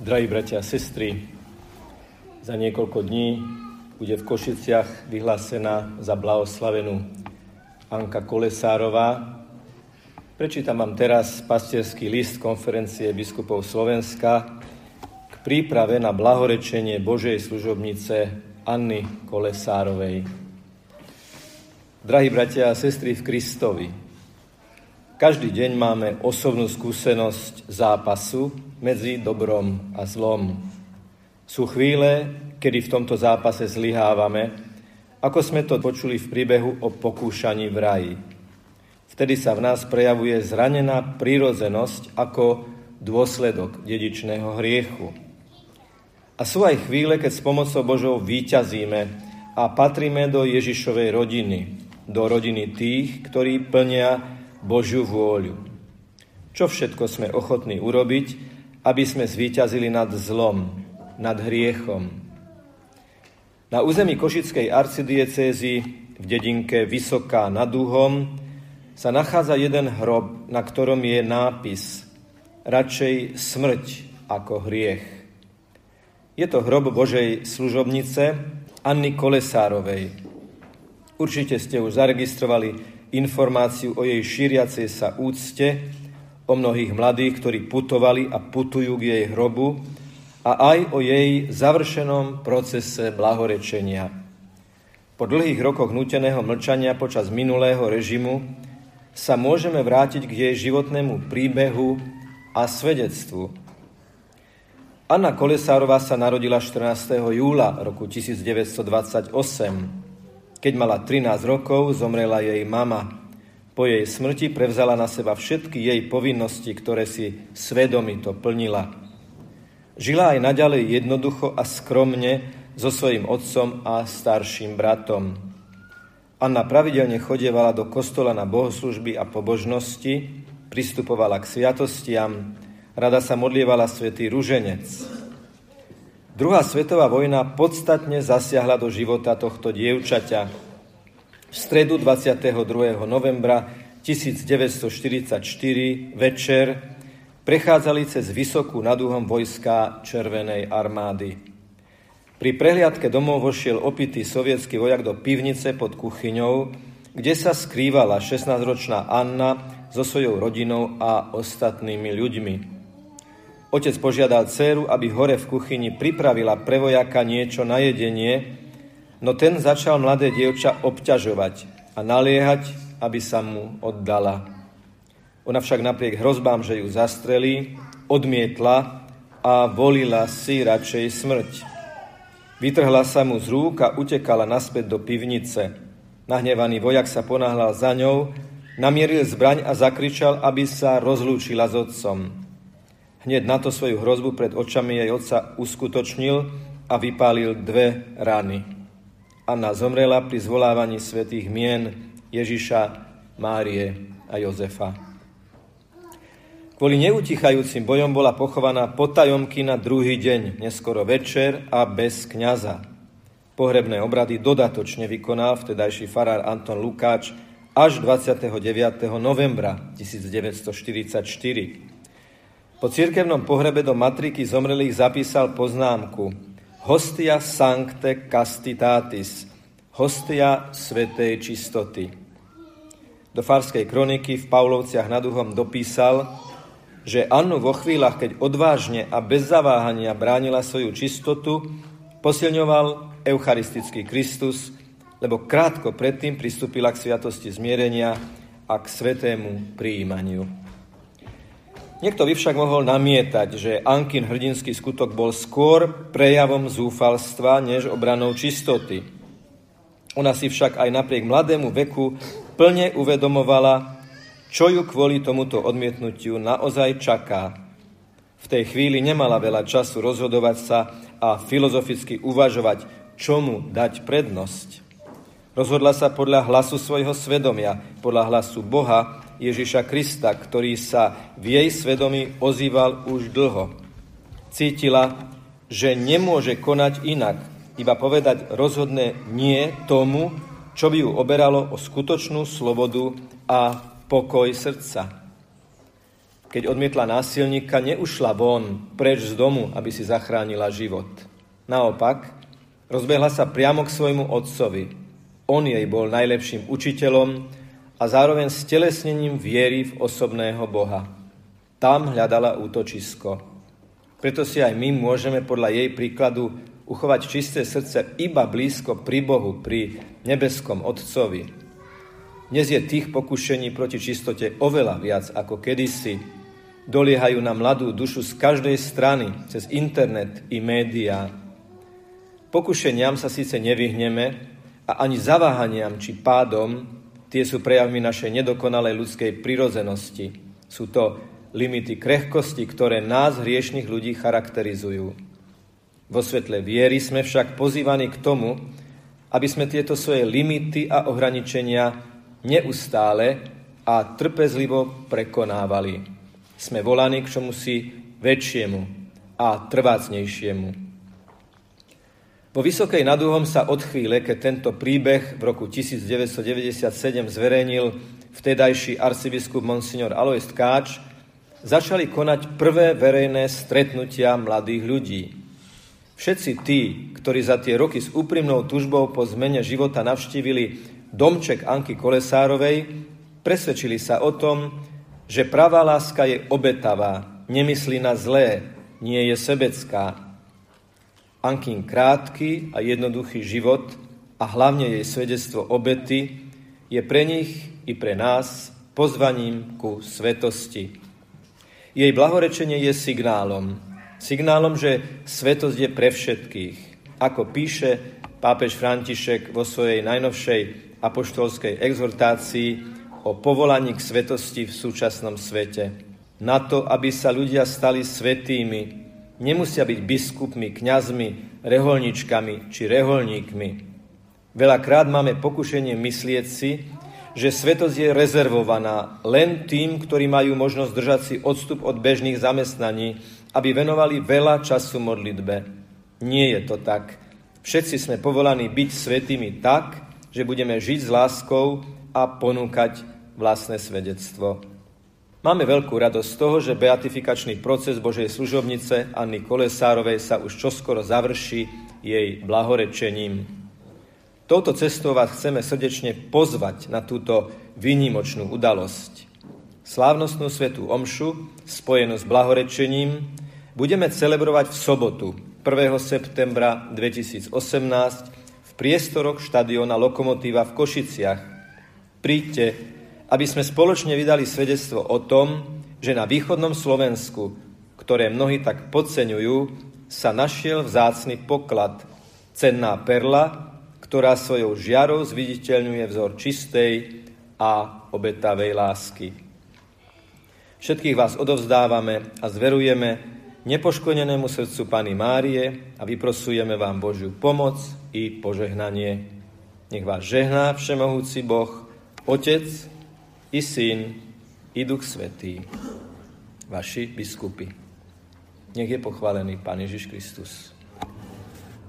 Drahí bratia a sestry, za niekoľko dní bude v Košiciach vyhlásená za blahoslavenú Anka Kolesárová. Prečítam vám teraz pastierský list konferencie biskupov Slovenska k príprave na blahorečenie Božej služobnice Anny Kolesárovej. Drahí bratia a sestry v Kristovi, každý deň máme osobnú skúsenosť zápasu medzi dobrom a zlom. Sú chvíle, kedy v tomto zápase zlyhávame, ako sme to počuli v príbehu o pokúšaní v raji. Vtedy sa v nás prejavuje zranená prírodzenosť ako dôsledok dedičného hriechu. A sú aj chvíle, keď s pomocou Božou výťazíme a patríme do Ježišovej rodiny, do rodiny tých, ktorí plnia Božiu vôľu. Čo všetko sme ochotní urobiť, aby sme zvíťazili nad zlom, nad hriechom. Na území Košickej arcidiecézy v dedinke Vysoká nad Úhom sa nachádza jeden hrob, na ktorom je nápis Radšej smrť ako hriech. Je to hrob Božej služobnice Anny Kolesárovej. Určite ste už zaregistrovali informáciu o jej šíriacej sa úcte, o mnohých mladých, ktorí putovali a putujú k jej hrobu a aj o jej završenom procese blahorečenia. Po dlhých rokoch nuteného mlčania počas minulého režimu sa môžeme vrátiť k jej životnému príbehu a svedectvu. Anna Kolesárová sa narodila 14. júla roku 1928 keď mala 13 rokov, zomrela jej mama. Po jej smrti prevzala na seba všetky jej povinnosti, ktoré si svedomito plnila. Žila aj naďalej jednoducho a skromne so svojím otcom a starším bratom. Anna pravidelne chodievala do kostola na bohoslužby a pobožnosti, pristupovala k sviatostiam, rada sa modlievala svätý ruženec. Druhá svetová vojna podstatne zasiahla do života tohto dievčaťa. V stredu 22. novembra 1944 večer prechádzali cez Vysokú nad Uhom vojska Červenej armády. Pri prehliadke domov vošiel opitý sovietský vojak do pivnice pod kuchyňou, kde sa skrývala 16-ročná Anna so svojou rodinou a ostatnými ľuďmi. Otec požiadal dceru, aby hore v kuchyni pripravila pre vojaka niečo na jedenie, no ten začal mladé dievča obťažovať a naliehať, aby sa mu oddala. Ona však napriek hrozbám, že ju zastrelí, odmietla a volila si radšej smrť. Vytrhla sa mu z rúk a utekala naspäť do pivnice. Nahnevaný vojak sa ponáhľal za ňou, namieril zbraň a zakričal, aby sa rozlúčila s otcom. Hneď na to svoju hrozbu pred očami jej otca uskutočnil a vypálil dve rany. Anna zomrela pri zvolávaní svetých mien Ježiša, Márie a Jozefa. Kvôli neutichajúcim bojom bola pochovaná potajomky na druhý deň, neskoro večer a bez kňaza. Pohrebné obrady dodatočne vykonal vtedajší farár Anton Lukáč až 29. novembra 1944. Po cirkevnom pohrebe do matriky zomrelých zapísal poznámku Hostia sancte castitatis, hostia svetej čistoty. Do farskej kroniky v Pavlovciach nad Uhom dopísal, že Annu vo chvíľach, keď odvážne a bez zaváhania bránila svoju čistotu, posilňoval eucharistický Kristus, lebo krátko predtým pristúpila k sviatosti zmierenia a k svetému prijímaniu. Niekto by však mohol namietať, že Ankin hrdinský skutok bol skôr prejavom zúfalstva, než obranou čistoty. Ona si však aj napriek mladému veku plne uvedomovala, čo ju kvôli tomuto odmietnutiu naozaj čaká. V tej chvíli nemala veľa času rozhodovať sa a filozoficky uvažovať, čomu dať prednosť. Rozhodla sa podľa hlasu svojho svedomia, podľa hlasu Boha Ježiša Krista, ktorý sa v jej svedomí ozýval už dlho. Cítila, že nemôže konať inak, iba povedať rozhodné nie tomu, čo by ju oberalo o skutočnú slobodu a pokoj srdca. keď odmietla násilníka, neušla von preč z domu, aby si zachránila život. Naopak, rozbehla sa priamo k svojmu otcovi. On jej bol najlepším učiteľom a zároveň stelesnením viery v osobného Boha. Tam hľadala útočisko. Preto si aj my môžeme podľa jej príkladu uchovať čisté srdce iba blízko pri Bohu, pri nebeskom Otcovi. Dnes je tých pokušení proti čistote oveľa viac ako kedysi, doliehajú na mladú dušu z každej strany, cez internet i médiá. Pokušeniam sa síce nevyhneme a ani zaváhaniam či pádom, tie sú prejavmi našej nedokonalej ľudskej prirozenosti. Sú to limity krehkosti, ktoré nás, hriešných ľudí, charakterizujú. Vo svetle viery sme však pozývaní k tomu, aby sme tieto svoje limity a ohraničenia neustále a trpezlivo prekonávali sme volaní k čomu si väčšiemu a trvácnejšiemu. Po Vysokej nad sa od chvíle, keď tento príbeh v roku 1997 zverejnil vtedajší arcibiskup Monsignor Alois Tkáč, začali konať prvé verejné stretnutia mladých ľudí. Všetci tí, ktorí za tie roky s úprimnou tužbou po zmene života navštívili domček Anky Kolesárovej, presvedčili sa o tom, že pravá láska je obetavá, nemyslí na zlé, nie je sebecká. Ankin krátky a jednoduchý život a hlavne jej svedectvo obety je pre nich i pre nás pozvaním ku svetosti. Jej blahorečenie je signálom. Signálom, že svetosť je pre všetkých. Ako píše pápež František vo svojej najnovšej apoštolskej exhortácii o povolaní k svetosti v súčasnom svete. Na to, aby sa ľudia stali svetými, nemusia byť biskupmi, kňazmi, reholničkami či reholníkmi. Veľakrát máme pokušenie myslieť si, že svetosť je rezervovaná len tým, ktorí majú možnosť držať si odstup od bežných zamestnaní, aby venovali veľa času modlitbe. Nie je to tak. Všetci sme povolaní byť svetými tak, že budeme žiť s láskou a ponúkať vlastné svedectvo. Máme veľkú radosť z toho, že beatifikačný proces Božej služobnice Anny Kolesárovej sa už čoskoro završí jej blahorečením. Touto cestou vás chceme srdečne pozvať na túto výnimočnú udalosť. Slávnostnú svetú omšu, spojenú s blahorečením, budeme celebrovať v sobotu 1. septembra 2018 v priestoroch štadiona Lokomotíva v Košiciach, Príďte, aby sme spoločne vydali svedectvo o tom, že na východnom Slovensku, ktoré mnohí tak podceňujú, sa našiel vzácny poklad, cenná perla, ktorá svojou žiarou zviditeľňuje vzor čistej a obetavej lásky. Všetkých vás odovzdávame a zverujeme nepoškodenému srdcu Pany Márie a vyprosujeme vám Božiu pomoc i požehnanie. Nech vás žehná Všemohúci Boh, Otec i Syn i Duch Svetý, vaši biskupy. Nech je pochválený Pán Ježiš Kristus.